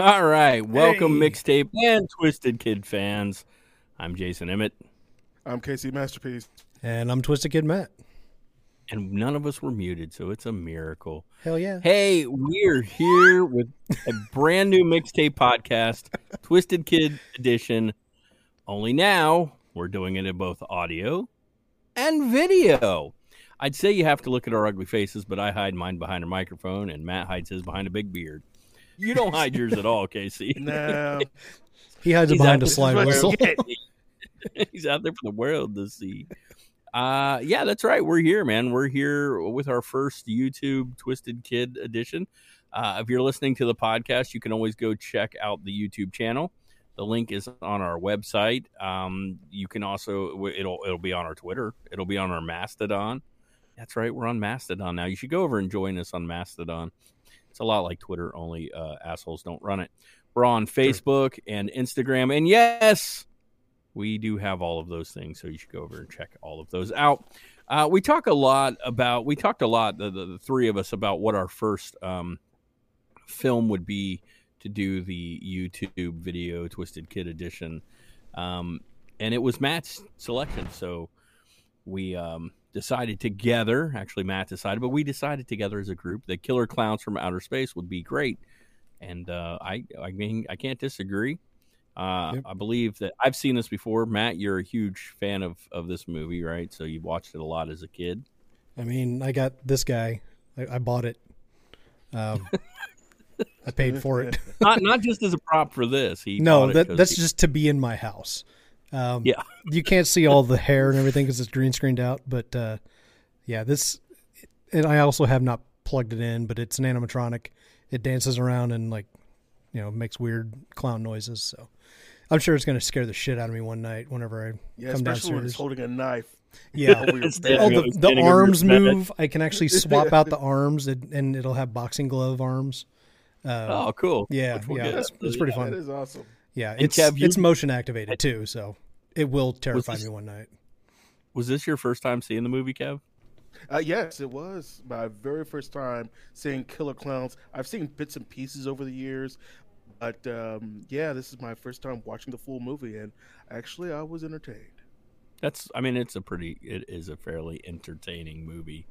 All right, welcome Hey. mixtape and Twisted Kid fans. I'm Jason Emmett, I'm Casey Masterpiece. And I'm Twisted Kid Matt. and none of us were muted, so it's a miracle. Hell yeah. Hey, we're here with a brand new mixtape podcast, Twisted Kid Edition. Only now we're doing it in both audio and video. I'd say you have to look at our ugly faces, but I hide mine behind a microphone, and Matt hides his behind a big beard. You don't hide yours at all, Casey. No. He hides it He's behind a there slide whistle. He's out there for the world to see. Uh, yeah, that's right. We're here, man. We're here with our first YouTube Twisted Kid edition. Uh, if you're listening to the podcast, you can always go check out the YouTube channel. The link is on our website. Um, you can also it'll it'll be on our Twitter. It'll be on our Mastodon. That's right, we're on Mastodon now. You should go over and join us on Mastodon. It's a lot like Twitter, only uh, assholes don't run it. We're on Facebook and Instagram, and yes, we do have all of those things. So you should go over and check all of those out. Uh, we talk a lot about. We talked a lot, the, the, the three of us, about what our first um, film would be to do the YouTube video Twisted Kid edition, um, and it was Matt's selection. So we um, decided together. Actually, Matt decided, but we decided together as a group that Killer Klowns from Outer Space would be great. And uh, I, I mean, I can't disagree. Uh, Yep. I believe that I've seen this before. Matt, you're a huge fan of of this movie, right? So you watched it a lot as a kid. I mean, I got this guy. I, I bought it. Um, I paid for it. Not not just as a prop for this. He no, it that's he- just to be in my house. Um, Yeah. you can't see all the hair and everything because it's green screened out. But uh, yeah, this, and I also have not plugged it in, but it's an animatronic. It dances around and like, you know, makes weird clown noises. So I'm sure it's going to scare the shit out of me one night whenever I yeah, come especially when it's holding a knife. Yeah. over your It's bed. Oh, the, the standing over your arms move. I can actually swap out the arms, and, and it'll have boxing glove arms. Uh, Oh, cool. yeah, Which we'll yeah, it's, it's pretty That fun. is awesome. Yeah, And it's Kev, you- it's motion activated too, so it will terrify this- me one night. Was this your first time seeing the movie, Kev? Uh, yes, it was my very first time seeing Killer Klowns. I've seen bits and pieces over the years, but um, yeah, this is my first time watching the full movie, and actually, I was entertained. That's. I mean, it's a pretty. It is a fairly entertaining movie,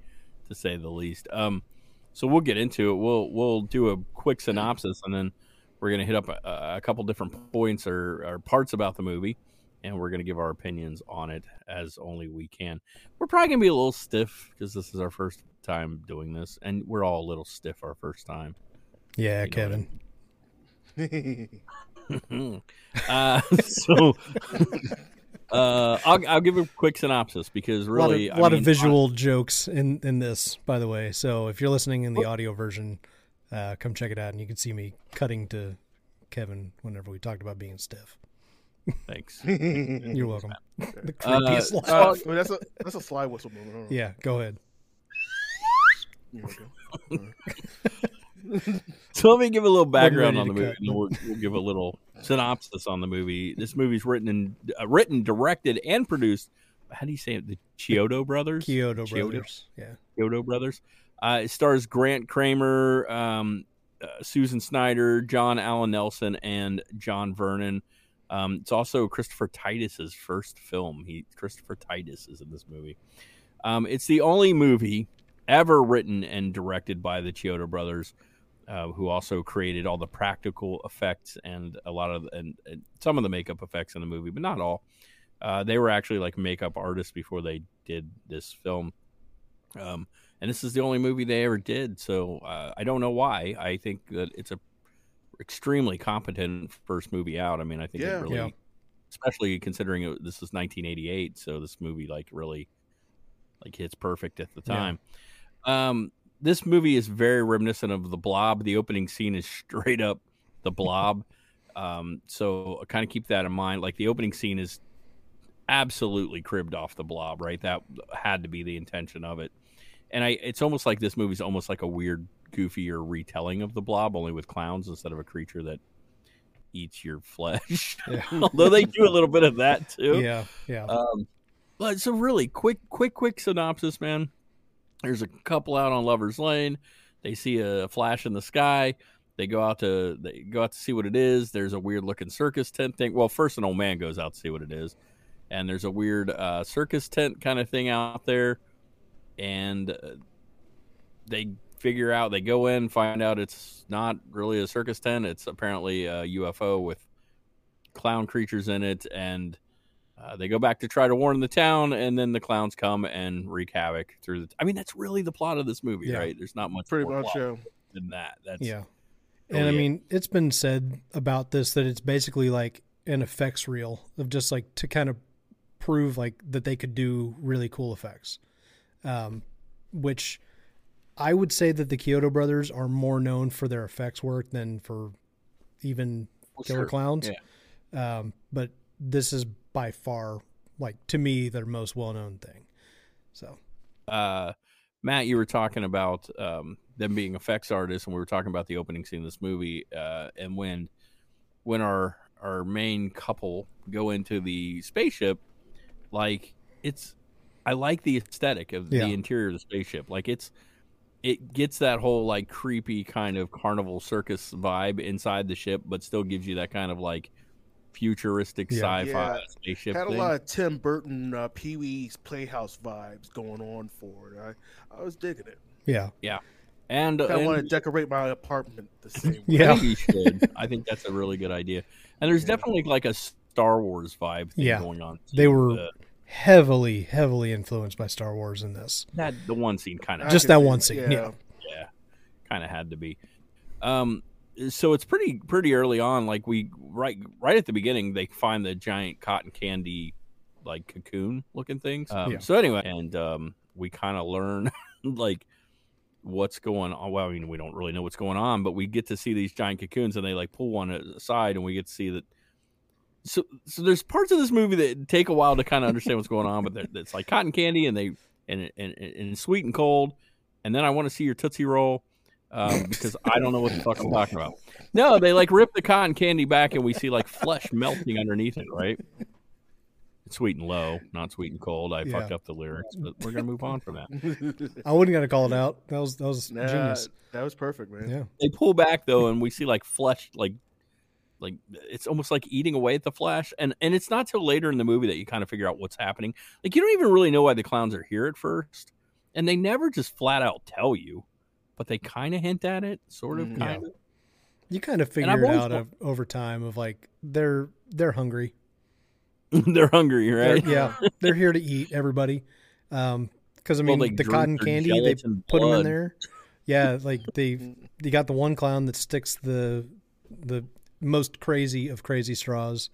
to say the least. Um, so we'll get into it. We'll we'll do a quick synopsis, and then we're gonna hit up a, a couple different points or, or parts about the movie, and we're gonna give our opinions on it as only we can. We're probably gonna be a little stiff because this is our first time doing this, and we're all a little stiff our first time. Yeah, You know Kevin. uh, so uh, I'll, I'll give a quick synopsis because a lot of, really, a I lot mean, of visual jokes in in this, by the way. So if you're listening in the audio version, uh, come check it out, and you can see me cutting to Kevin whenever we talked about being stiff. Thanks. You're welcome. the Uh, creepiest laugh. Uh, well, that's a that's a slide whistle moment. Hold. Yeah, go ahead. Here we go. So let me give a little background on the to movie, and we'll, we'll give a little synopsis on the movie. This movie's written and uh, written, directed, and produced. How do you say it? The Chiodo brothers. Kyoto Chiodo? Brothers. Yeah. Chiodo brothers. Uh, it stars Grant Cramer, um, uh, Susan Snyder, John Allen Nelson, and John Vernon. Um, it's also Christopher Titus's first film. He Christopher Titus is in this movie. Um, it's the only movie ever written and directed by the Chiodo brothers, uh, who also created all the practical effects and a lot of and, and some of the makeup effects in the movie, but not all. Uh, they were actually like makeup artists before they did this film. Um, and this is the only movie they ever did. So uh, I don't know why. I think that it's a extremely competent first movie out. I mean, I think Yeah. it really, Yeah. especially considering it, this is 1988, so this movie like really like hits perfect at the Yeah. time. Um, this movie is very reminiscent of The Blob. The opening scene is straight up The Blob. um, so kind of keep that in mind. Like the opening scene is absolutely cribbed off The Blob, right? That had to be the intention of it. And I, it's almost like this movie's almost like a weird, goofier retelling of The Blob, only with clowns instead of a creature that eats your flesh. Yeah. Although they do a little bit of that too. Yeah. Yeah. Um, but so really quick, quick, quick synopsis, man. There's a couple out on Lover's Lane. They see a flash in the sky. They go out to they go out to see what it is. There's a weird looking circus tent thing. Well, first an old man goes out to see what it is, and there's a weird uh, circus tent kind of thing out there, and uh, they figure out they go in find out it's not really a circus tent. It's apparently a UFO with clown creatures in it, and uh, they go back to try to warn the town, and then the clowns come and wreak havoc through the. I mean, that's really the plot of this movie, Yeah. right? There's not much Pretty more much, yeah. than that. That's Yeah. really And I it. mean, it's been said about this that it's basically like an effects reel of just like to kind of prove like that they could do really cool effects. Um, which I would say that the Chiodo brothers are more known for their effects work than for even Well, Killer sure. Clowns. Um, but this is by far like to me their most well known thing. So uh, Matt, you were talking about um, them being effects artists, and we were talking about the opening scene of this movie. Uh, and when when our our main couple go into the spaceship, like it's, I like the aesthetic of Yeah. the interior of the spaceship. Like it's, it gets that whole like creepy kind of carnival circus vibe inside the ship, but still gives you that kind of like futuristic Yeah. sci-fi Yeah. spaceship Had a thing. lot of Tim Burton, uh, Pee Wee's Playhouse vibes going on for it. I, I was digging it. yeah, yeah. and, I want to decorate my apartment the same way. Yeah. I you should. I think that's a really good idea. And there's Yeah. definitely like a Star Wars vibe thing Yeah. going on. They were- The- heavily, heavily influenced by Star Wars in this. that the one scene kind of Just that one scene, Yeah. yeah, kind of had to be. Um, so it's pretty pretty early on. Like we right right at the beginning, they find the giant cotton candy like cocoon looking things. Um, Yeah. So anyway, and um, we kind of learn like what's going on. Well, I mean, we don't really know what's going on, but we get to see these giant cocoons, and they like pull one aside, and we get to see that. So, so there's parts of this movie that take a while to kind of understand what's going on, but it's like cotton candy, and they and and, and sweet and cold, and then I want to see your tootsie roll. Um, because I don't know what the fuck I'm talking about. No, they like rip the cotton candy back, and we see like flesh melting underneath it. Right? It's sweet and low, not sweet and cold. I fucked up the lyrics, but we're gonna move on from that. I wouldn't got to call it out. That was that was Nah, genius. that was perfect, man. Yeah, they pull back though and we see like flesh like like it's almost like eating away at the Flash. and and it's not till later in the movie that you kind of figure out what's happening like you don't even really know why the clowns are here at first and they never just flat out tell you but they kind of hint at it sort of kind of you kind of figure it out of, over time of like they're they're hungry. they're hungry right They're- yeah, they're here to eat everybody. Um, because I mean they the cotton candy they gelatin put them in there. Yeah, like they they got the one clown that sticks the the most crazy of crazy straws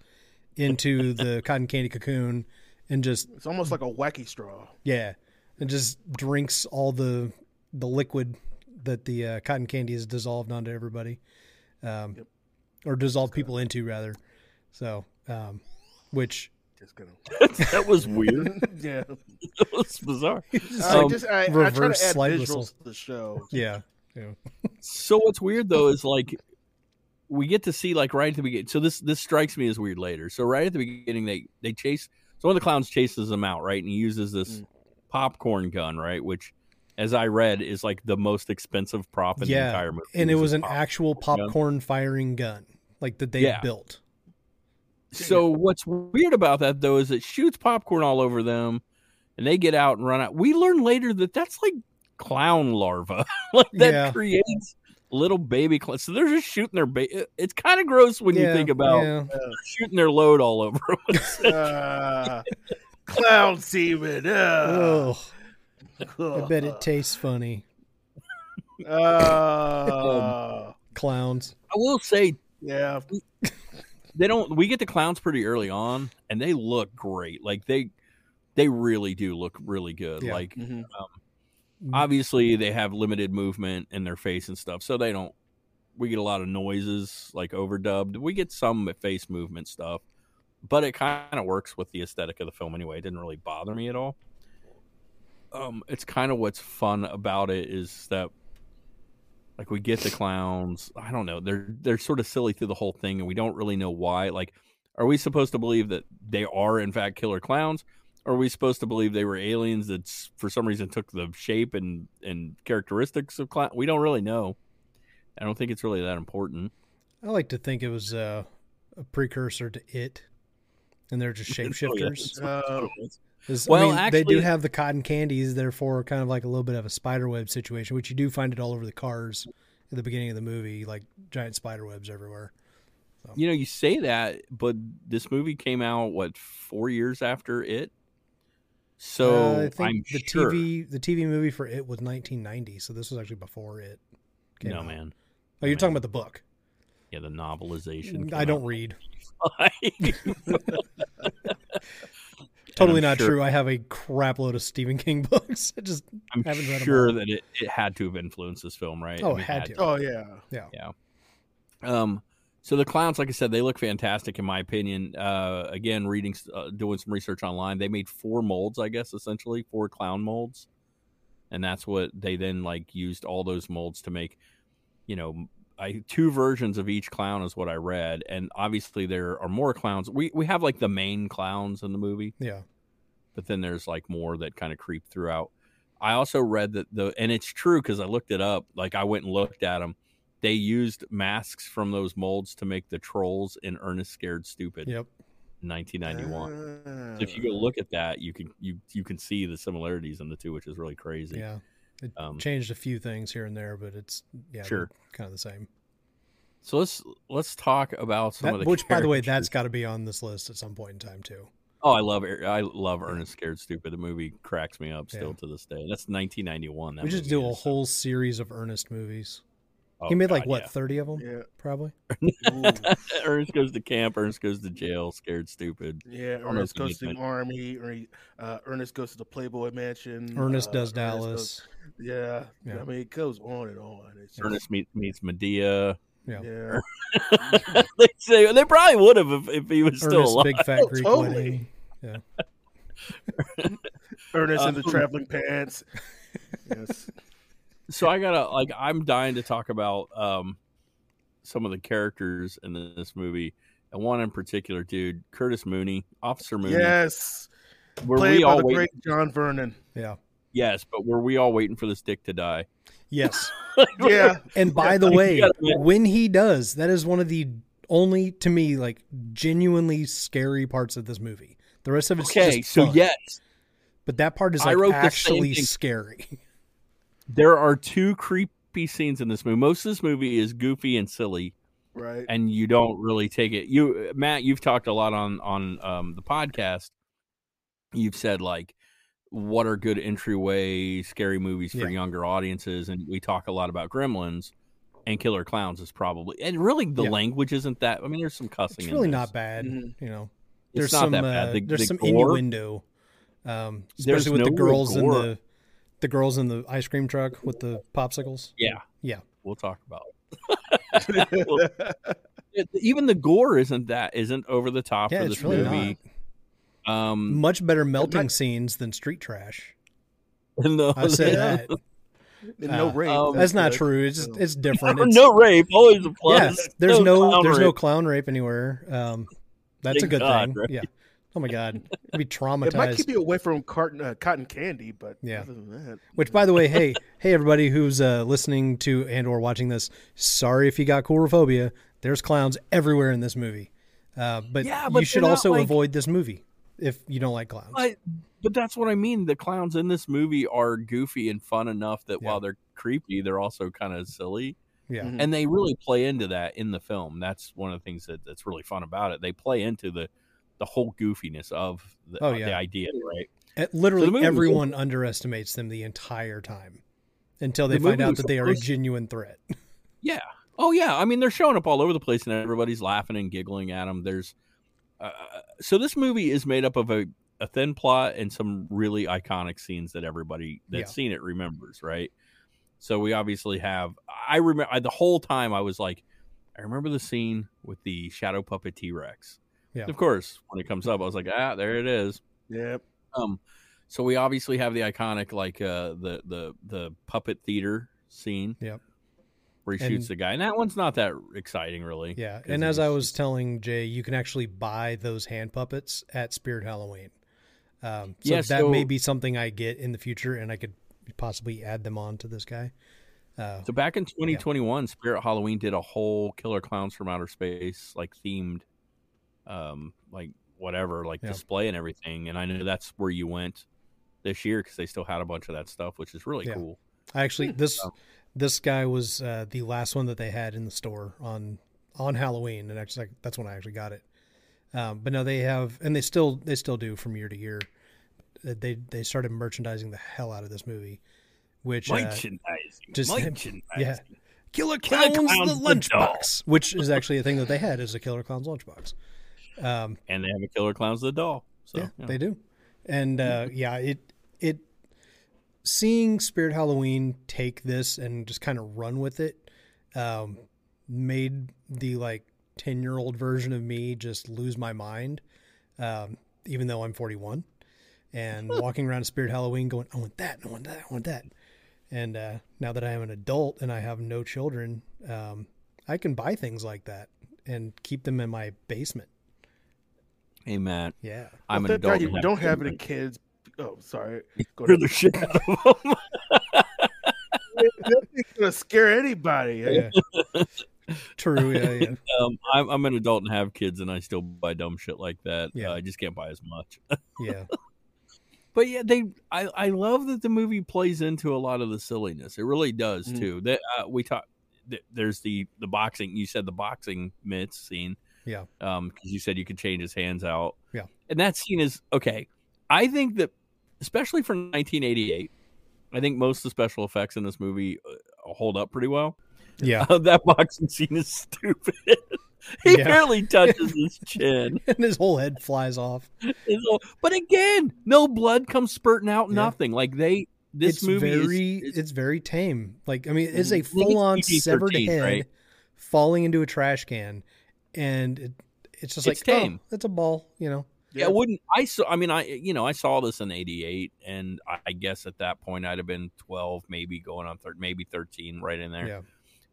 into the cotton candy cocoon and just It's almost like a wacky straw. yeah, and just drinks all the the liquid that the uh, cotton candy is dissolved onto everybody, um, Yep. or dissolved people into rather. So, um, which Just gonna. that was weird yeah. that was bizarre I Um, just I, I try to add slide visuals whistle. to the show. yeah, yeah, So what's weird though is like we get to see like right at the beginning. So this this strikes me as weird later. So right at the beginning, they they chase. So one of the clowns chases them out, right, and he uses this Mm. popcorn gun, right, which, as I read, is like the most expensive prop in the entire movie. and it was an popcorn actual gun. popcorn firing gun, like that they Yeah. built. So what's weird about that though is it shoots popcorn all over them, and they get out and run out. We learn later that that's like clown larva, like that Yeah. creates little baby clowns. So they're just shooting their baby. It's kind of gross when you think about yeah. shooting their load all over. Uh, clown semen. Uh, Ugh, I bet it tastes funny. Uh, Clowns. I will say yeah. they don't. We get the clowns pretty early on, and they look great. Like they, they really do look really good. Yeah. Like Mhm. Obviously they have limited movement in their face and stuff, so they don't. We get a lot of noises like overdubbed. We get some face movement stuff, but it kind of works with the aesthetic of the film anyway. It didn't really bother me at all. Um, it's kind of what's fun about it is that like we get the clowns. I don't know. They're they're sort of silly through the whole thing, and we don't really know why. Like, are we supposed to believe that they are in fact killer clowns? Or are we supposed to believe they were aliens that for some reason took the shape and and characteristics of clown? We don't really know. I don't think it's really that important. I like to think it was uh, a precursor to it, and they're just shapeshifters. Uh, 'Cause, Well, I mean, they do have the cotton candies, therefore, kind of like a little bit of a spider web situation, which you do find it all over the cars at the beginning of the movie, like giant spider webs everywhere. You know, you say that, but this movie came out what four years after it. So Uh, I think I'm the sure. TV the TV movie for it was 1990, so this was actually before it. Came no out. man, Oh, you're man. talking about the book. yeah, the novelization. I don't out. read. Totally not sure- true. I have a crap load of Stephen King books. I just I'm Haven't read 'em sure all. that it, it had to have influenced this film, right? Oh, I mean, it had to. oh yeah, yeah, yeah. Um, so the clowns, like I said, they look fantastic in my opinion. Uh, again, reading, uh, doing some research online, they made four molds, I guess, essentially four clown molds, and that's what they then like used all those molds to make. You know, I two versions of each clown is what I read, and obviously there are more clowns. We we have like the main clowns in the movie, yeah. but then there's like more that kind of creep throughout. I also read that the and it's true because I looked it up. Like I went and looked at them. They used masks from those molds to make the trolls in Ernest Scared Stupid Yep. 1991. Ah. so if you go look at that, you can you you can see the similarities in the two, which is really crazy. Yeah. It Um, changed a few things here and there, but it's yeah, Sure. kind of the same. So let's let's talk about some That- of the which, by the way, that's got to be on this list at some point in time too. oh I love it. I love Ernest Scared Stupid. The movie cracks me up still Yeah. to this day. That's 1991. That we just movie do a is, so- whole series of Ernest movies. Oh, he made like God, what yeah. thirty of them, Yeah. probably. Ernest goes to camp. Ernest goes to jail. Scared stupid. Yeah, Ernest goes to the army. Or he, uh, Ernest goes to the Playboy Mansion. Ernest uh, does Ernest Dallas. goes- yeah, Yeah. I mean, it goes on and on. It's Ernest meet, meets Madea. Yeah. Yeah, they say they probably would have if, if he was still Ernest alive. Big Fat Oh, Greek totally. Wedding. Ernest in the Um, traveling pants. Yes. So I gotta like I'm dying to talk about um some of the characters in this movie, and one in particular, dude, Curtis Mooney, Officer Mooney. Yes. were Played we by all the waiting? great John Vernon. Yeah. Yes, but were we all waiting for this dick to die? Yes. Yeah. And by the way, when he does, that is one of the only to me like genuinely scary parts of this movie. The rest of it's Okay, just so fun. yes, but that part is I like wrote the same actually scary. there are two creepy scenes in this movie. Most of this movie is goofy and silly, Right. and you don't really take it. You, Matt, you've talked a lot on on um, the podcast. You've said like, what are good entryway scary movies for Yeah. younger audiences, and we talk a lot about Gremlins. And Killer Klowns is probably, and really the Yeah. language isn't that. I mean, there's some cussing. It's in really this. not bad, Mhm. you know. It's There's not some that bad. uh, The- there's the some gore- innuendo, um, There's especially with the no real girls in the the girls in the ice cream truck with the popsicles. Yeah, Yeah. We'll talk about. It, even the gore isn't that isn't over the top Yeah, for it's this really movie. Um, Much better melting might- scenes than street trash. no, I say that. no Uh, rape. um, That's not good. true. It's just, it's different. no, It's, no rape, always a plus. yeah, there's no, clown there's no clown rape anywhere. Um, that's a good God, thing. right? Yeah. Oh my god, I'd be It might keep you away from cotton, uh, cotton candy, but Yeah. other than that, Which, by the way, hey, hey, everybody who's uh, listening to and or watching this, sorry if you got coulrophobia. There's clowns everywhere in this movie, uh, but, Yeah, but you should also like- avoid this movie if you don't like clowns. But, but that's what I mean. The clowns in this movie are goofy and fun enough that Yeah. while they're creepy, they're also kind of silly, yeah, Mhm. and they really play into that in the film. That's one of the things that, that's really fun about it. They play into the the whole goofiness of the, Oh, uh, yeah. the idea, right? Uh, literally was- everyone underestimates them the entire time until they The find out that they are a genuine threat. Yeah. Oh yeah. I mean, they're showing up all over the place, and everybody's laughing and giggling at them. There's uh, so this movie is made up of a, a thin plot and some really iconic scenes that everybody that's Yeah. seen it remembers, right? So we obviously have. I remember I, the whole time I was like, I remember the scene with the shadow puppet T Rex. Yeah. Of course, when it comes up, I was like, ah, there it is. yeah, Um, so we obviously have the iconic like uh the the the puppet theater scene. Yep. Where he And- shoots the guy, and that one's not that exciting, really. Yeah, and as I was telling Jay, you can actually buy those hand puppets at Spirit Halloween. Um, so Yeah, that may be something I get in the future, and I could possibly add them on to this guy. Uh, So back in 2021, Spirit Halloween did a whole Killer Klowns from Outer Space like themed, um, like whatever, like Yeah. display and everything. And I know that's where you went this year because they still had a bunch of that stuff, which is really Yeah. cool. I actually this Oh. this guy was uh, the last one that they had in the store on on Halloween, and actually that's when I actually got it. Um, but no, they have, and they still they still do from year to year. Uh, They they started merchandising the hell out of this movie, which uh, Merchandising, just- merchandising. yeah. Killer Killer Clowns, Clowns the the lunchbox, which is actually a thing that they had is a Killer Klowns lunchbox. Um, and they have a Killer Klowns the doll. So yeah, yeah. they do. And uh, yeah, it it seeing Spirit Halloween take this and just kind of run with it um, made the like ten year old version of me just lose my mind. Um, even though I'm 41 and walking around Spirit Halloween going, I want that, I want that, I want that. And uh, now that I am an adult and I have no children, um, I can buy things like that and keep them in my basement. Hey Matt, Yeah. I'm Well, an thank God adult. You don't have have any kids. kids. Oh, sorry. Go Scare ahead. the shit out of them. Nothing's gonna scare anybody. Yeah. True. Yeah. Yeah. um, I'm, I'm an adult and have kids, and I still buy dumb shit like that. Yeah. Uh, I just can't buy as much. Yeah. But yeah, they I, I love that the movie plays into a lot of the silliness. It really does Mm. too. That uh, we talk. th- There's the the boxing. You said the boxing mitts scene. Yeah. Um, because you said you could change his hands out. Yeah. And that scene is okay. I think that, especially for 1988, I think most of the special effects in this movie uh, hold up pretty well. Yeah. Uh, that boxing scene is stupid. he Yeah. barely touches his chin. and his whole head flies off. But again, no blood comes spurting out. Yeah. Nothing like they. This it's movie very is, is it's very tame. Like I mean, it's a full on severed head right? falling into a trash can, and it, it's just It's like oh, tame. it's a ball, you know. Yeah, I wouldn't I saw? I mean, I you know I saw this in '88, and I, I guess at that point I'd have been 12, maybe going on thir- maybe 13, right in there. Yeah.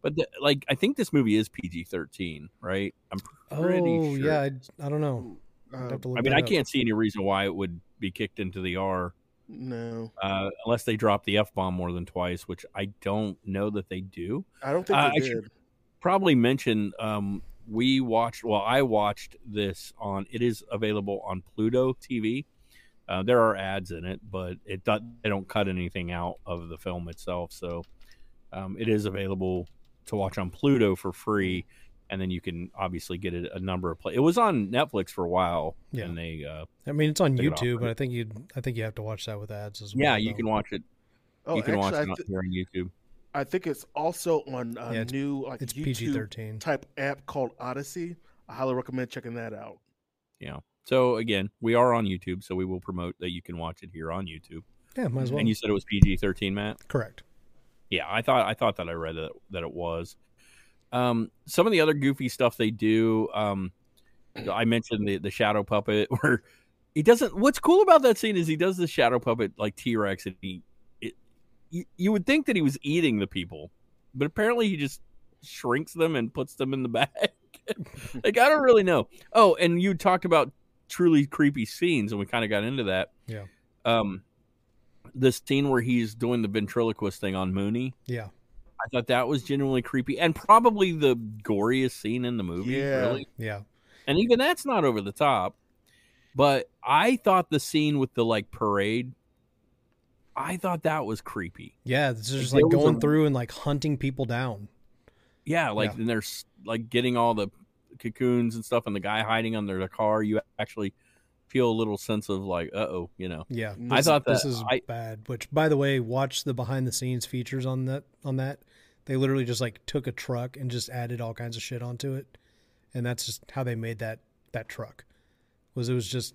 But the, like, I think this movie is PG-13, right? I'm pretty oh sure. yeah, I, I don't know. I'd Uh, have to look I mean, I up. can't see any reason why it would be kicked into the R no, uh, unless they drop the F bomb more than twice, which I don't know that they do. I don't think Uh, they I should- did. probably mention um, we watched well i watched this on it is available on pluto tv uh, there are ads in it but it do, they don't cut anything out of the film itself so um, it is available to watch on pluto for free and then you can obviously get it a number of play it was on netflix for a while Yeah. and they uh, I mean, it's on Took it YouTube, but I think you I think you have to watch that with ads as well. yeah you though. can watch it Oh, you can watch it I, on, th- here on youtube I think it's also on a Yeah, new like It's YouTube PG thirteen. type app called Odyssey. I highly recommend checking that out. yeah so again we are on youtube so we will promote that you can watch it here on youtube Yeah, might as well. and you said it was pg-13 matt Correct. Yeah, I thought I thought that I read that that it was. Um, some of the other goofy stuff they do. Um, I mentioned the the shadow puppet where he doesn't. What's cool about that scene is he does the shadow puppet like T Rex, and he it, you, you would think that he was eating the people, but apparently he just shrinks them and puts them in the bag. like I don't really know. Oh, and you talked about truly creepy scenes, and we kind of got into that. Yeah. Um, the scene where he's doing the ventriloquist thing on Mooney. Yeah. I thought that was genuinely creepy and probably the goriest scene in the movie. Yeah. Really, Yeah. and even that's not over the top. But I thought the scene with the like parade, I thought that was creepy. Yeah. It's just There like going a- through and like hunting people down. Yeah, like Yeah. and there's like getting all the cocoons and stuff, and the guy hiding under the car. You actually feel a little sense of like, uh oh, you know. Yeah. I This- thought this that- is I- bad. Which, by the way, watch the behind the scenes features on that. On that, they literally just like took a truck and just added all kinds of shit onto it, and that's just how they made that that truck. Was it was just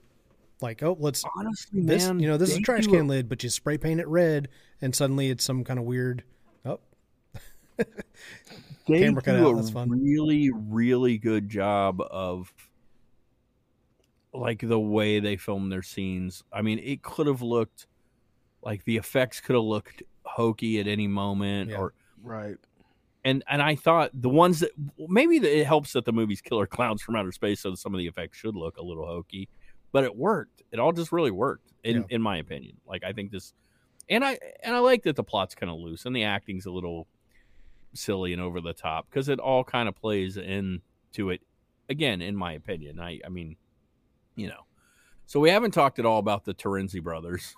like, oh, let's Honestly, this man, you know this is a trash do can lid, but you spray paint it red, and suddenly it's some kind of weird. Oh, they camera cut do out, a that's fun. really, really good job of like the way they film their scenes. I mean, it could have looked like the effects could have looked hokey at any moment, Yeah. or Right. and and I thought the ones that maybe it helps that the movie's Killer Klowns from Outer Space, so some of the effects should look a little hokey, but it worked. It all just really worked, in Yeah. in my opinion. Like I think this, and I and I like that the plot's kind of loose and the acting's a little silly and over the top because it all kind of plays into it. Again, in my opinion, I I mean, you know. So we haven't talked at all about the Terenzi brothers.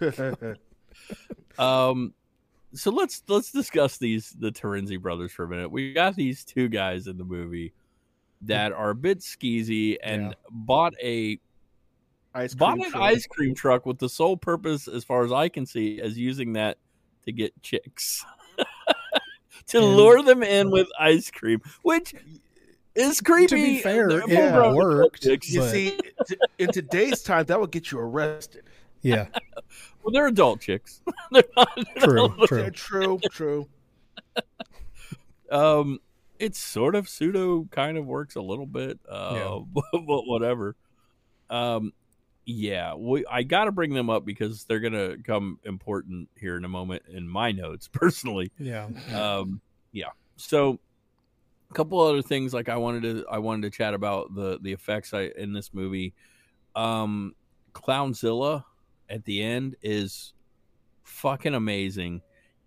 Um, so let's let's discuss these the Terenzi brothers for a minute. We got these two guys in the movie that are a bit skeezy and Yeah. bought a ice bought an truck. ice cream truck with the sole purpose, as far as I can see, as using that to get chicks to And- lure them in with ice cream, which is creepy. To be fair, it full-grown worked. chicks. You but- see, in today's time, that would get you arrested. Yeah, Well, they're adult chicks. they're not, they're not true, little true. Yeah, true, true. um it sort of pseudo kind of works a little bit uh Yeah. but whatever. Um yeah we i gotta bring them up because they're gonna come important here in a moment in my notes personally. Yeah, um yeah so a couple other things like i wanted to i wanted to chat about the the effects I, in this movie. Um clownzilla at the end is fucking amazing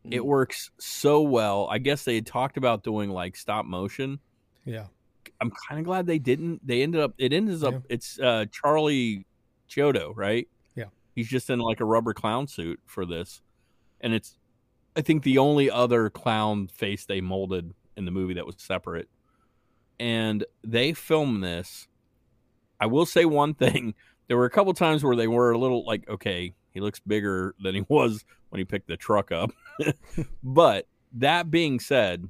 it works so well. I guess they had talked about doing like stop motion. yeah, I'm kind of glad they didn't. They ended up. It ends up. Yeah. It's uh, Charlie Chiodo, right? Yeah. He's just in like a rubber clown suit for this, and it's. I think the only other clown face they molded in the movie that was separate, and they filmed this. I will say one thing. There were a couple times where they were a little like, okay, he looks bigger than he was when he picked the truck up. But that being said,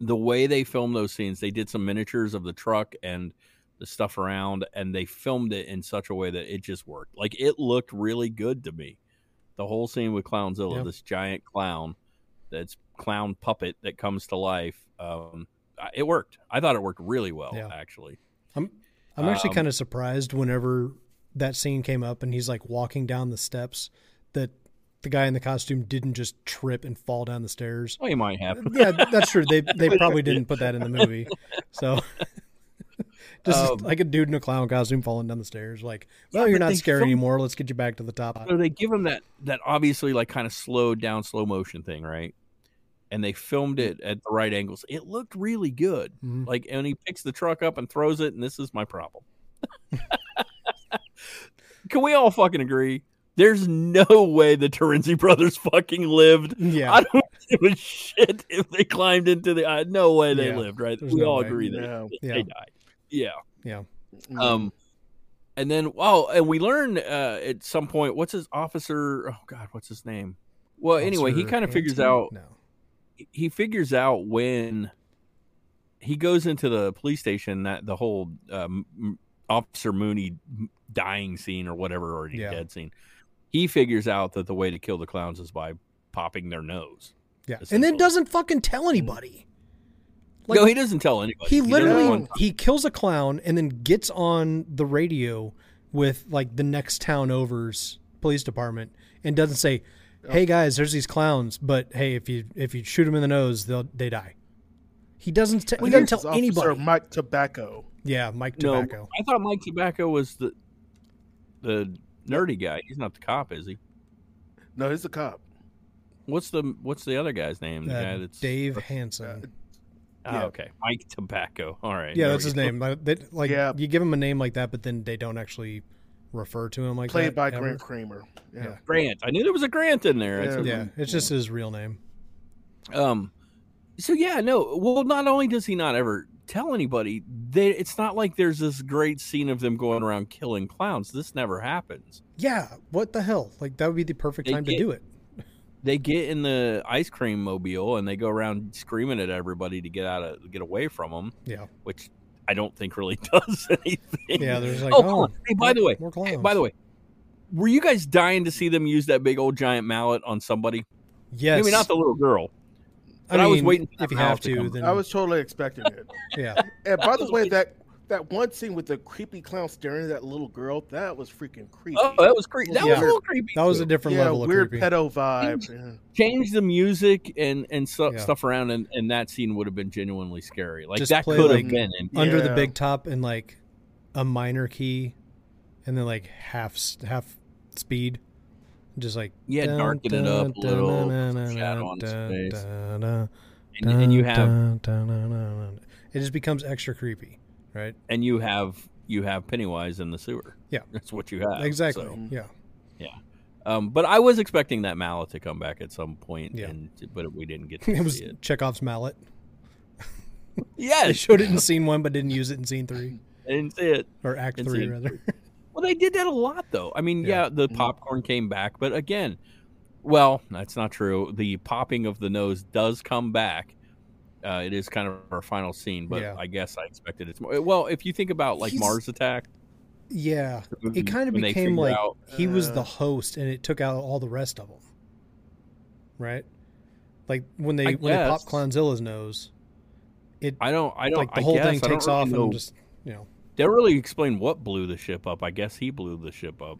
the way they filmed those scenes, they did some miniatures of the truck and the stuff around, and they filmed it in such a way that it just worked. Like it looked really good to me. The whole scene with Clownzilla, Yeah. this giant clown, that's clown puppet that comes to life. Um, it worked. I thought it worked really well, Yeah. actually. I'm actually Um, kind of surprised whenever that scene came up and he's like walking down the steps that the guy in the costume didn't just trip and fall down the stairs. Well, you might have. Yeah, that's true. They they probably didn't put that in the movie. So just Um, like a dude in a clown costume falling down the stairs, like, well, Yeah, you're not scary filmed- anymore. Let's get you back to the top. So they give him that that obviously like kind of slowed down slow motion thing, right? And they filmed it at the right angles. It looked really good. Mhm. Like, and he picks the truck up and throws it, and this is my problem. Can we all fucking agree? There's no way the Terenzi brothers fucking lived. Yeah, I don't give a shit if they climbed into the. Uh, no way they Yeah, lived, right? there's We no all way. agree that No. they died. Yeah. yeah. Um, and then oh, and we learn uh, at some point what's his officer? Oh God, what's his name? Well, anyway, he kind of figures out No. he figures out when he goes into the police station that the whole um, Officer Mooney dying scene or whatever, or Yeah. dead scene. He figures out that the way to kill the clowns is by popping their nose. Yeah, and then doesn't fucking tell anybody. Like, no, he doesn't tell anybody. he does literally one he kills a clown and then gets on the radio with like the next town over's police department and doesn't say hey guys there's these clowns but hey if you if you shoot them in the nose they'll they die he doesn't t- he doesn't tell Officer anybody Mike Tobacco. yeah mike Tobacco. No, tobacco I thought Mike Tobacco was the the nerdy guy. He's not the cop, is he? No, he's the cop. What's the What's the other guy's name? The Uh, guy that's dave hanson Oh, yeah. okay, Mike Tobacco. All right, yeah that's his go. name Like, they, like Yeah. you give him a name like that but then they don't actually refer to him like Played that by ever. Grant Cramer. Yeah. Yeah. Grant. I knew there was a Grant in there. I Yeah. said, yeah it's just his real name Um. So yeah, no. Well, not only does he not ever tell anybody, they, it's not like there's this great scene of them going around killing clowns. This never happens. yeah what the hell like that would be the perfect They time get- to do it They get in the ice cream mobile and they go around screaming at everybody to get out of get away from them, yeah which I don't think really does anything. yeah there's like oh, oh, hey, by the way, more hey, by the way, were you guys dying to see them use that big old giant mallet on somebody? yes Maybe not the little girl. I, But I was waiting if you have to to, then I was totally expecting it. yeah, And by the way, that that one scene with the creepy clown staring at that little girl, that was freaking creepy. Oh, that was creepy. That was Yeah. a little creepy. that was a different yeah, level of weird creepy. pedo vibe. Yeah. change the music and and so, Yeah. stuff around, and, and that scene would have been genuinely scary. Like Just that play, could like, have been. In, Under the big top and like a minor key, and then like half half speed. Just like Yeah, dun, darken it dun, up a little, dun, dun, shadow on his face. dun, dun, and, and you have dun, dun, dun, dun, dun. it just becomes extra creepy, right? and you have you have Pennywise in the sewer. Yeah. that's what you have. exactly. so. Yeah. Um, but I was expecting that mallet to come back at some point, Yeah. and but we didn't get to It was it. Chekhov's mallet. They Yes, showed it in scene one, but didn't use it in scene three I didn't see it. or act three rather. Well, they did that a lot, though. I mean, yeah, Yeah. the Mhm. popcorn came back, but again, well, that's not true. The popping of the nose does come back. Uh, it is kind of our final scene, but Yeah. I guess I expected it's More. Well, if you think about like He's- Mars Attack, yeah, it kind of became like out- he was the Uh, host, and it took out all the rest of them. Right, like when they I when they pop guess. Clownzilla's nose, it I don't, I don't, like the I whole guess, thing takes off know. and just you know They don't really explain what blew the ship up. I guess he blew the ship up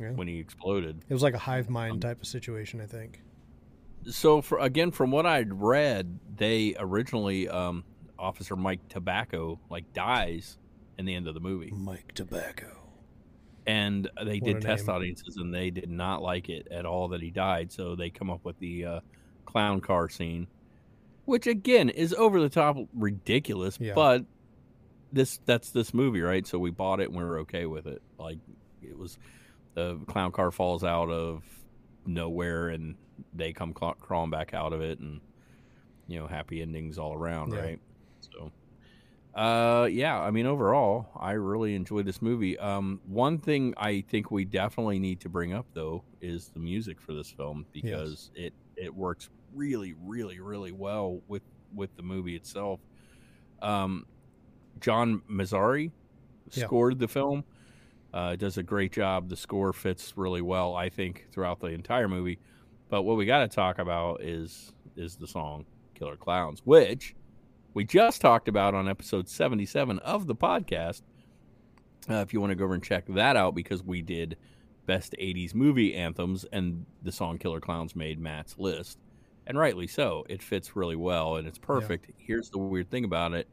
Yeah. when he exploded. it was like a hive mind Um, type of situation. I think. So, for again, from what I'd read, they originally, um, Officer Mike Tobacco, like dies in the end of the movie. Mike Tobacco. and they What did test name. audiences and they did not like it at all that he died so they come up with the uh, clown car scene which again is over the top ridiculous Yeah. but this that's this movie right? So we bought it and we were okay with it. Like it was the clown car falls out of nowhere and they come cla- crawling back out of it and you know happy endings all around Yeah. right? So uh yeah i mean overall i really enjoyed this movie. Um one thing i think we definitely need to bring up though is the music for this film because it it works really really really well with with the movie itself. Um john massari Yeah. scored the film uh does a great job the score fits really well i think throughout the entire movie but what we got to talk about is is the song killer clowns which we just talked about on episode 77 of the podcast. Uh, if you want to go over and check that out, because we did best 80s movie anthems, and the song Killer Klowns made Matt's list. And rightly so. It fits really well and it's perfect. Here's the weird thing about it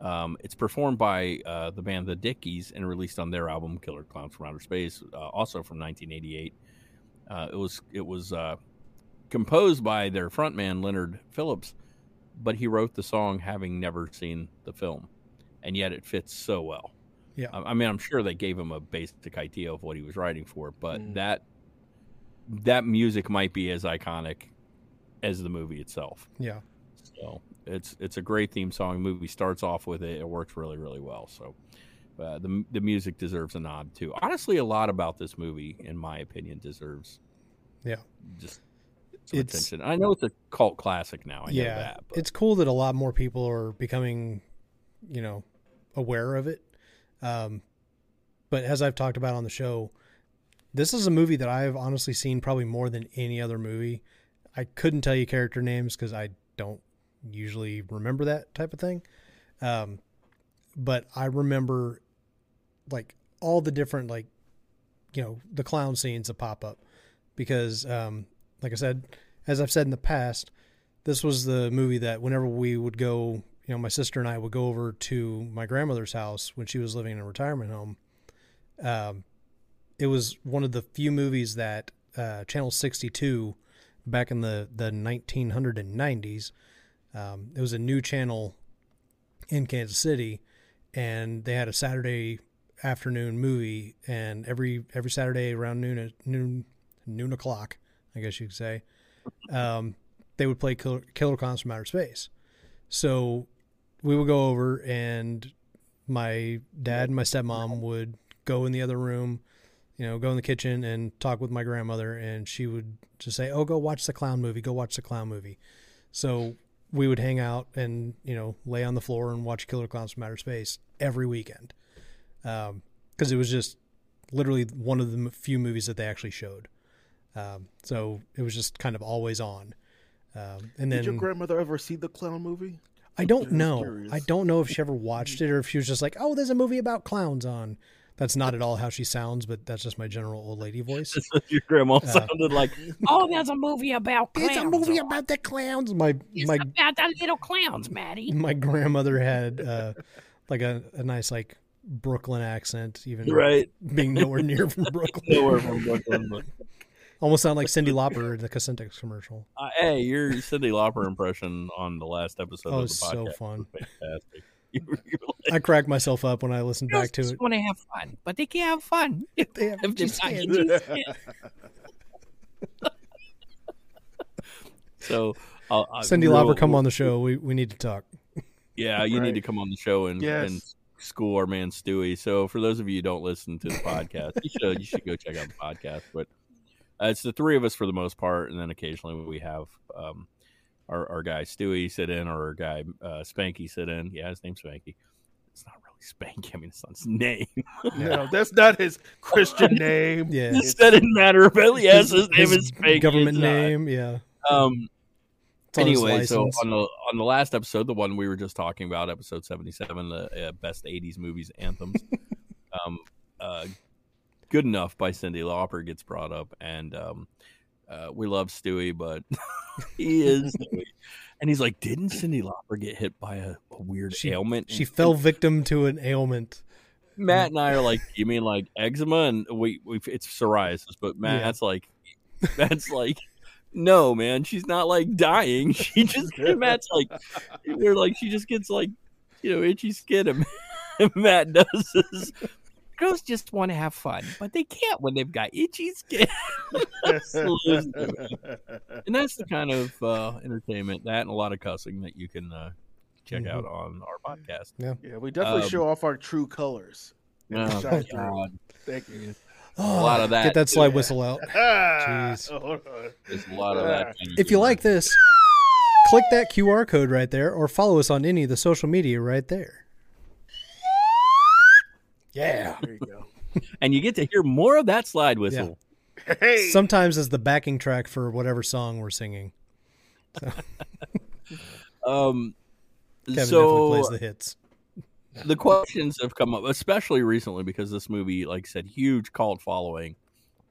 um, it's performed by uh, the band The Dickies and released on their album Killer Klowns from Outer Space, uh, also from 1988. Uh, it was it was uh, composed by their frontman Leonard Phillips, but he wrote the song having never seen the film, and yet it fits so well. Yeah. I I mean, I'm sure they gave him a basic idea of what he was writing for, but Mm. that that music might be as iconic as the movie itself. Yeah. So it's it's a great theme song. The movie starts off with it. It works really really well. So uh, the the music deserves a nod too. Honestly, a lot about this movie, in my opinion, deserves Yeah. just some It's- attention. I know it's a cult classic now. I know yeah. that. But It's cool that a lot more people are becoming, you know, aware of it. Um, but as I've talked about on the show, this is a movie that I've honestly seen probably more than any other movie. I couldn't tell you character names because I don't usually remember that type of thing. Um, but I remember like all the different like you know the clown scenes that pop up because um, like I said, as I've said in the past, this was the movie that whenever we would go, you know, my sister and I would go over to my grandmother's house when she was living in a retirement home. Um, it was one of the few movies that uh, Channel 62 back in the, the 1990s, um, it was a new channel in Kansas City, and they had a Saturday afternoon movie, and every every Saturday around noon noon noon o'clock, I guess you could say, um, they would play Killer, Killer Klowns from Outer Space. So we would go over, and my dad and my stepmom would go in the other room, you know, go in the kitchen and talk with my grandmother, and she would just say, "Oh, go watch the clown movie. Go watch the clown movie." So we would hang out and you know lay on the floor and watch Killer Klowns from Outer Space every weekend, because it was just literally one of the few movies that they actually showed. Um, so it was just kind of always on. Um, and Did your grandmother ever see the clown movie? I don't know. curious. I don't know if she ever watched it or if she was just like, "Oh, there's a movie about clowns on." That's not at all how she sounds, but that's just my general old lady voice. your grandma Uh, sounded like, Oh, there's a movie about clowns. It's a movie on. about the clowns. My It's my about the little clowns, Maddie. my grandmother had uh, like a, a nice like Brooklyn accent, even right, being nowhere near from Brooklyn. nowhere from Brooklyn, but Almost sound like Cyndi Lauper in the Cosentyx commercial. Uh, hey, your Cyndi Lauper impression on the last episode Oh, of it's the so fun. was fantastic. You were- you were like, I crack myself up when I listened back to just it. want to have fun, but they can't have fun. They have If they're just not hands. itchy so, I'll, I'll- Cyndi real- Lauper, come on the show. We we need to talk. Yeah, you need to come on the show and, Yes. and school our man Stewie. So for those of you who don't listen to the podcast, you should you should go check out the podcast. But uh, it's the three of us for the most part, and then occasionally we have um, our our guy Stewie sit in or our guy uh, Spanky sit in. Yeah, his name's Spanky. It's not really Spanky. I mean, it's not his name. No, that's not his Christian name. Yeah. Yes, that didn't matter. But yes, his, name is Spanky. government It's not. name. Yeah. Um, It's on anyway, so on the on the last episode, the one we were just talking about, episode seventy seven, the uh, best '80s movies anthems, um, uh, "Good Enough" by Cyndi Lauper gets brought up, and um, uh, we love Stewie, but he is, Stewie. and he's like, "Didn't Cyndi Lauper get hit by a, a weird She- ailment?" she And fell victim to an ailment. Matt and I are like, "You mean like eczema?" And we we it's psoriasis, but Matt's like, Matt's like. No, man, she's not like dying. She just Matt's like we're like she just gets like you know itchy skin and Matt does this. Girls just want to have fun, but they can't when they've got itchy skin. and that's the kind of uh, entertainment that and a lot of cussing that you can uh, check Mhm. out on our podcast. Yeah, we definitely Um, show off our true colors. Oh, Shine God. Thank you. a lot of that. Get that too. slide whistle out. Jeez. oh. There's a lot of that. If you like this, click that QR code right there or follow us on any of the social media right there. Yeah. There you go. and you get to hear more of that slide whistle. Hey, Sometimes as the backing track for whatever song we're singing. Um, Kevin definitely so plays the hits. the questions have come up, especially recently because this movie, like I said, huge cult following.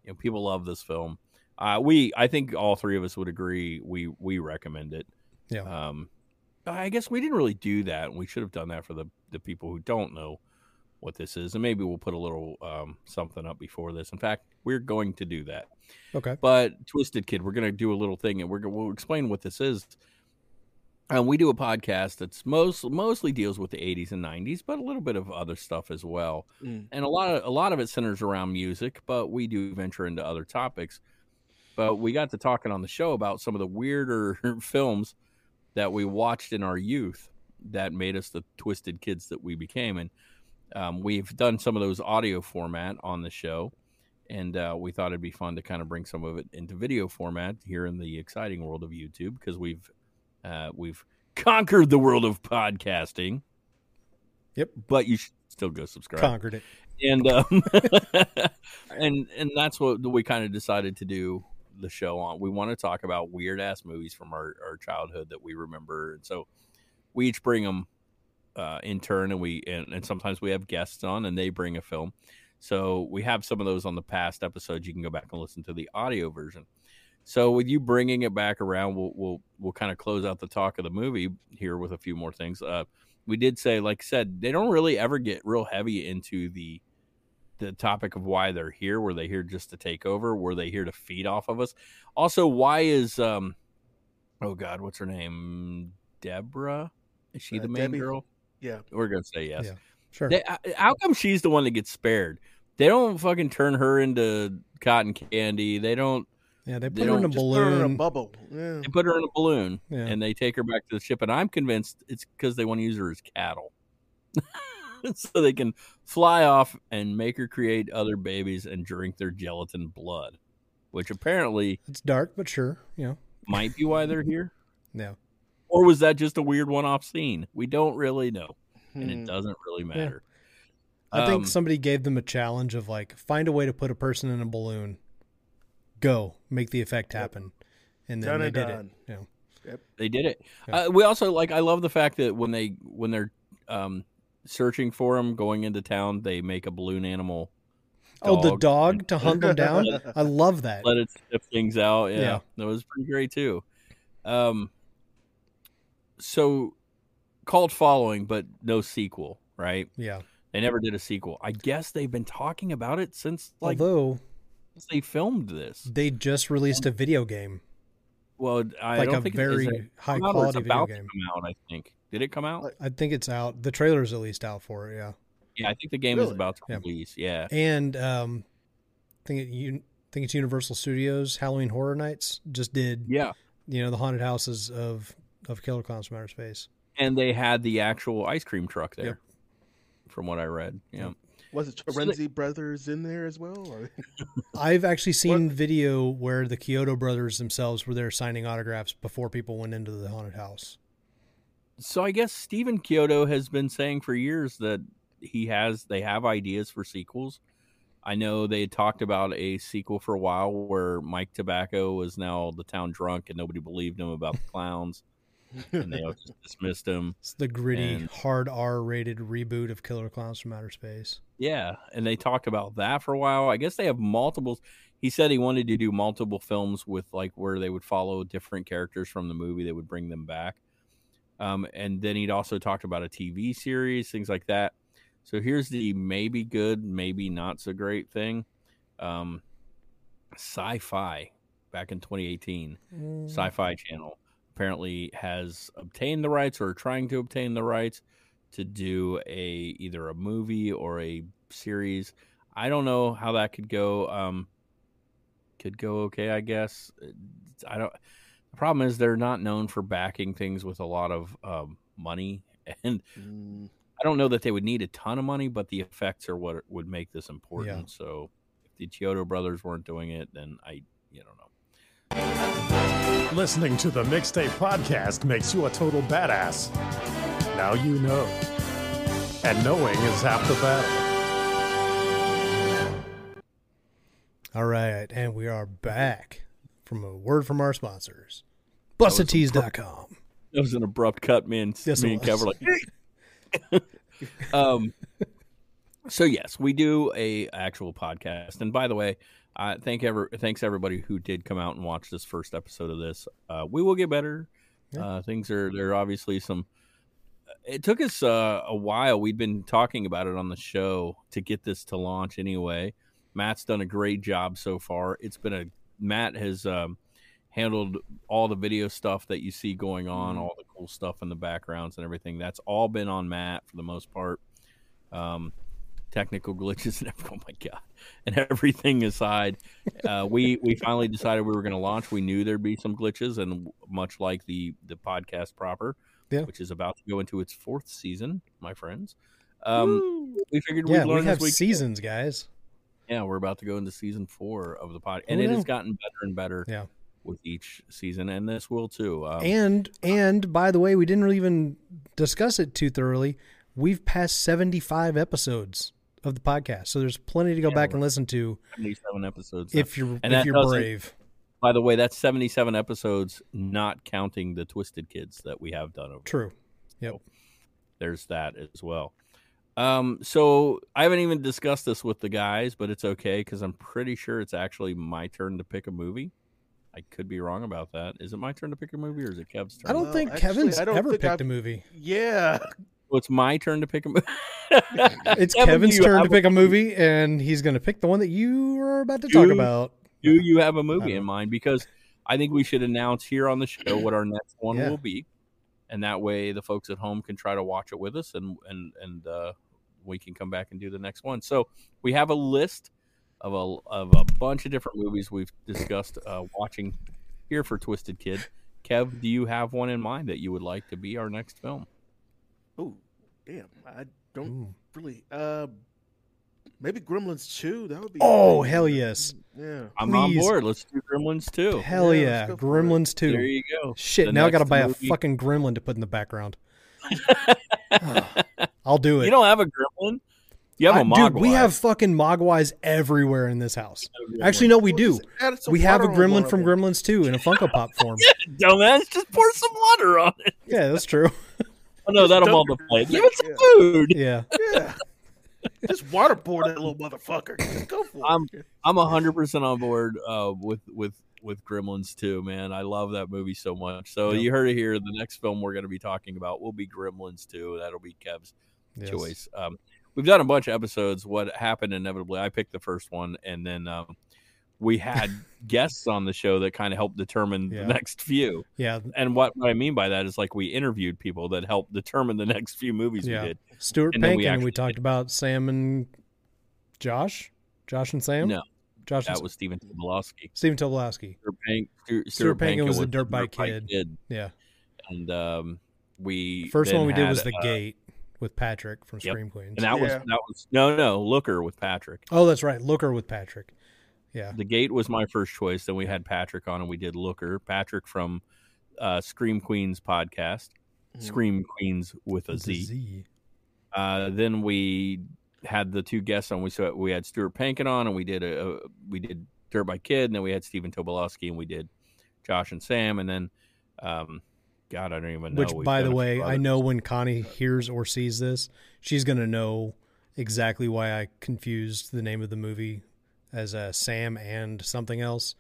You know, people love this film. Uh, we, I think, all three of us would agree. We we recommend it. Yeah. Um, I guess we didn't really do that. We should have done that for the the people who don't know what this is, and maybe we'll put a little um, something up before this. In fact, we're going to do that. Okay. But Twisted Kid, we're going to do a little thing, and we're going we'll explain what this is. Um, we do a podcast that's most mostly deals with the 80s and 90s, but a little bit of other stuff as well. Mm. And a lot of a lot of it centers around music, but we do venture into other topics. But we got to talking on the show about some of the weirder films that we watched in our youth that made us the twisted kids that we became, and um, we've done some of those audio format on the show and uh, we thought it'd be fun to kind of bring some of it into video format here in the exciting world of YouTube because we've uh, we've conquered the world of podcasting. Yep. but you should still go subscribe Conquered it. and um, and and that's what we kind of decided to do the show on. We want to talk about weird ass movies from our, our childhood that we remember, and so we each bring them uh, in turn, and we and, and sometimes we have guests on, and they bring a film. So we have some of those on the past episodes. You can go back and listen to the audio version. So with you bringing it back around, we'll we'll we'll kind of close out the talk of the movie here with a few more things. Uh, we did say, like I said, they don't really ever get real heavy into the the topic of why they're here. Were they here just to take over? Were they here to feed off of us? Also, why is um oh god, what's her name? Deborah? Is she Uh, the main Debbie. girl? Yeah. We're gonna say yes. Yeah. Sure. They, how come she's the one that gets spared? They don't fucking turn her into cotton candy. They don't. yeah, they they put her in a don't put her in a balloon. bubble. Yeah. They put her in a balloon Yeah. and they take her back to the ship. And I'm convinced it's because they want to use her as cattle, so they can fly off and make her create other babies and drink their gelatin blood, which apparently It's dark, but sure. You know. might be why they're here. Yeah. Or was that just a weird one-off scene? We don't really know, and it Hmm. doesn't really matter. I think Um, somebody gave them a challenge of like find a way to put a person in a balloon. Go make the effect Yep. happen, and then Done they and did done. it. You know. They did it. Yeah. Uh, we also like. I love the fact that when they when they're um, searching for him, going into town, they make a balloon animal. Oh, the dog dog to hunt them down. I love that. Let it sniff things out. Yeah, Yeah. that was pretty great too. Um, so called following, but no sequel. Right? Yeah. They never did a sequel. I guess they've been talking about it since like Although since they filmed this. They just released a video game, Well, I like don't a think very it, is it high it's quality video game. out. I think. Did it come out? I think it's out. The trailer's at least out for it. Yeah, yeah, I think the game is about to Yeah. release. Yeah. and um, I think it, you think it's Universal Studios Halloween Horror Nights just did Yeah. you know the haunted houses of of Killer Klowns from Outer Space. And they had the actual ice cream truck there, Yep. from what I read. Yeah. Yep. Was it So they- Brothers in there as well? Or? I've actually seen video where the Chiodo brothers themselves were there signing autographs before people went into the haunted house. So I guess Stephen Chiodo has been saying for years that he has they have ideas for sequels. I know they had talked about a sequel for a while where Mike Tobacco was now the town drunk and nobody believed him about the clowns and they all just dismissed him. It's the gritty, And- hard R rated reboot of Killer Klowns from Outer Space. Yeah, and they talked about that for a while. I guess they have multiples. He said he wanted to do multiple films with like where they would follow different characters from the movie. They would bring them back. Um, and then he'd also talked about a TV series, things like that. So here's the maybe good, maybe not so great thing. Um, Sci-Fi back in 2018, Sci-Fi Channel apparently has obtained the rights or trying to obtain the rights to do a either a movie or a series. I don't know how that could go. Um, could go okay, I guess. I don't. The problem is they're not known for backing things with a lot of um, money, and Mm, I don't know that they would need a ton of money, but the effects are what would make this important. So if the Chiodo brothers weren't doing it, then I, you don't know. Listening to the Mixtape Podcast makes you a total badass. Now you know. And knowing is half the battle. All right, and we are back from a word from our sponsors. was a BustedTees.com. It was an abrupt cut, man. Yes, me it and Kev were like, um. So yes, we do a actual podcast, and by the way, uh, thank ever thanks everybody who did come out and watch this first episode of this. Uh, we will get better. Yeah. Uh, things are there. Are obviously some. It took us uh, a while. We'd been talking about it on the show to get this to launch. Anyway, Matt's done a great job so far. It's been a Matt has um, handled all the video stuff that you see going on, all the cool stuff in the backgrounds and everything. That's all been on Matt for the most part. Um, technical glitches and everything. Oh my god! And everything aside, uh, we we finally decided we were going to launch. We knew there'd be some glitches, and much like the the podcast proper, Yeah. which is about to go into its fourth season, my friends. Um, we figured Yeah, we'd we learn have we go. seasons, guys. Yeah, we're about to go into season four of the pod, and Oh, it has gotten better and better. Yeah. with each season, and this will too. Um, And and by the way, we didn't really even discuss it too thoroughly. We've passed seventy five episodes of the podcast, so there's plenty to go Yeah, back and listen to seventy-seven episodes. if you're And if you're brave. By the way, that's seventy-seven episodes, not counting the Twisted Kids that we have done over. True. Yep. There's that as well. Um, so I haven't even discussed this with the guys, but it's okay because I'm pretty sure it's actually my turn to pick a movie. I could be wrong about that. Is it my turn to pick a movie, or is it Kev's turn? I don't Well, think actually, Kevin's I don't ever think picked I've- a movie. yeah. Well, it's my turn to pick a movie. It's Kevin, Kevin's turn to a- pick a movie, and he's going to pick the one that you are about to talk about. Do you have a movie in mind? Because I think we should announce here on the show what our next one Yeah. will be, and that way the folks at home can try to watch it with us, and and and uh, we can come back and do the next one. So we have a list of a of a bunch of different movies we've discussed uh, watching here for Twisted Kid. Kev, do you have one in mind that you would like to be our next film? Oh, damn. I don't Ooh. really. Uh, maybe Gremlins 2. That would be. Oh great. hell yes! Yeah. I'm on board. Let's do Gremlins 2. Hell Yeah, yeah! let's go for it. Gremlins two. There you go. Shit! The now I got to buy movie- a fucking gremlin to put in the background. I'll do it. You don't have a gremlin. You have a I- mogwai. dude, we have fucking mogwais everywhere in this house. Actually, no, we do. just add some We have a water on one gremlin from. Gremlins 2 in a Funko Pop form. dumbass. Just pour some water on it. Yeah, that's true. Oh no, that'll dump multiply. your- Give it some food. Yeah. Yeah. Just waterboard that little motherfucker. Go for it. I'm- I'm hundred percent on board uh, with with with Gremlins 2, man. I love that movie so much. So Yep. you heard it here. The next film we're going to be talking about will be Gremlins 2. That'll be Kev's Yes. choice. Um, we've done a bunch of episodes. What happened inevitably? I picked the first one, and then um, we had guests on the show that kind of helped determine Yeah. the next few. Yeah, And what, what I mean by that is like we interviewed people that helped determine the next few movies Yeah. we did. Stuart And then we Pankin. We, actually talked about Sam and Josh, Josh and Sam. No, Josh and That was Stephen Tobolowsky. Stephen Tobolowsky. Stuart, Pank, Stuart, Stuart Pankin was the the dirt bike kid. Yeah, and um, we first one we did had, was the uh, gate with Patrick from Yep. Scream Queenz. and that was that was no no Looker with Patrick. oh, that's right, Looker with Patrick. Yeah, The Gate was my first choice. Then we had Patrick on, and we did Looker. Patrick from uh, Scream Queenz podcast, Mhm. Scream Queenz with a with Z. Z. Uh, then we had the two guests on. We saw we had Stuart Pankin on, and we did a, a we did Dirt Bike Kid, and then we had Stephen Tobolowsky, and we did Josh and Sam, and then um, God, I don't even know. Which, We've by the way, I know when Connie hears or sees this, she's gonna know exactly why I confused the name of the movie as uh, Sam and something else.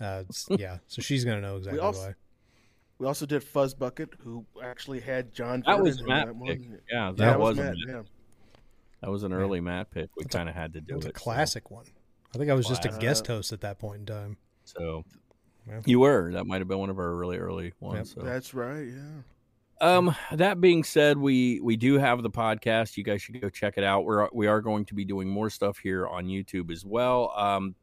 Uh, yeah, so she's gonna know exactly also- why. We also did Fuzz Bucket, who actually had John. That was Matt that pick. Yeah, that, that was, was Matt. Matt- Yeah. that was an Yeah. early Matt pick. We kind of had to do It was it. a so- classic one. I think I was just a guest host at that point in time. So, Yeah. you were. That might have been one of our really early ones. Yep. So. That's right. Yeah. Um, that being said, we we do have the podcast. You guys should go check it out. We're we are going to be doing more stuff here on YouTube as well. Um,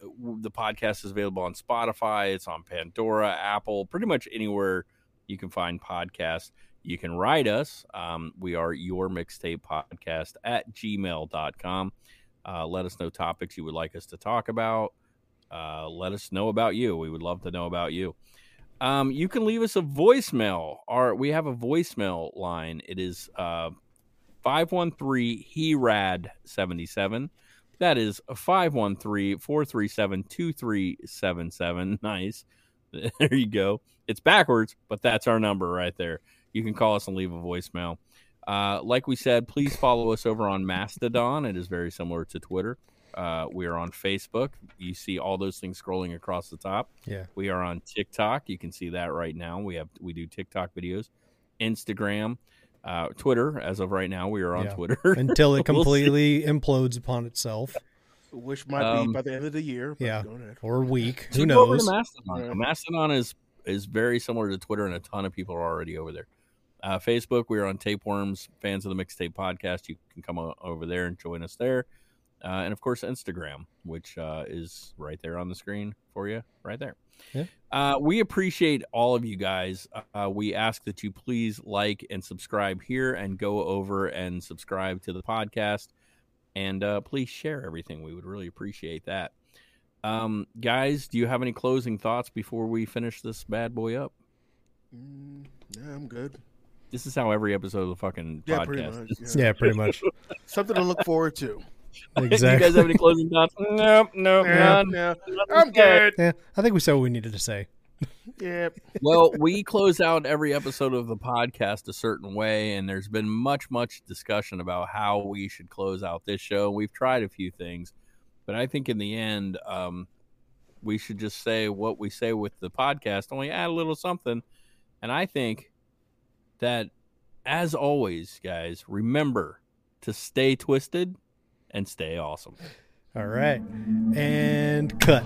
the podcast is available on Spotify. It's on Pandora, Apple, pretty much anywhere you can find podcasts. You can write us. Um, we are your mixtape podcast at gmail.com. Uh, let us know topics you would like us to talk about. Uh, let us know about you. We would love to know about you. Um, you can leave us a voicemail. Our we have a voicemail line. It is uh 513 HERAD 77. That is 513-437-2377. Nice. There you go. It's backwards, but that's our number right there. You can call us and leave a voicemail. Uh, like we said, please follow us over on Mastodon. It is very similar to Twitter. Uh, we are on Facebook. You see all those things scrolling across the top. Yeah. We are on TikTok. You can see that right now. We have we do TikTok videos, Instagram, uh, Twitter. As of right now, we are on Yeah. Twitter. Until it We'll completely implodes upon itself Which might Um, be by the end of the year. yeah. go or a week. Who go knows? Mastodon. Right. Mastodon is is very similar to Twitter, and a ton of people are already over there. Uh, Facebook, we are on Tapeworms, fans of the Mixtape Podcast. You can come o- over there and join us there. Uh, and of course, Instagram, which uh, is right there on the screen for you, right there. Yeah. Uh, we appreciate all of you guys. Uh, we ask that you please like and subscribe here and go over and subscribe to the podcast. And uh, please share everything. We would really appreciate that. Um, guys, do you have any closing thoughts before we finish this bad boy up? Mm, yeah, I'm good. This is how every episode of the fucking Yeah, pretty podcast much. Yeah. Yeah, pretty much. Something to look forward to. you guys have any closing thoughts? Nope, nope, Yeah, none. yeah. I'm good. yeah, I think we said what we needed to say. Yeah. well, we close out every episode of the podcast a certain way, and there's been much, much discussion about how we should close out this show. We've tried a few things, but I think in the end, um, we should just say what we say with the podcast, only add a little something. And I think that, as always, guys, remember to stay twisted and stay awesome. All right. And cut.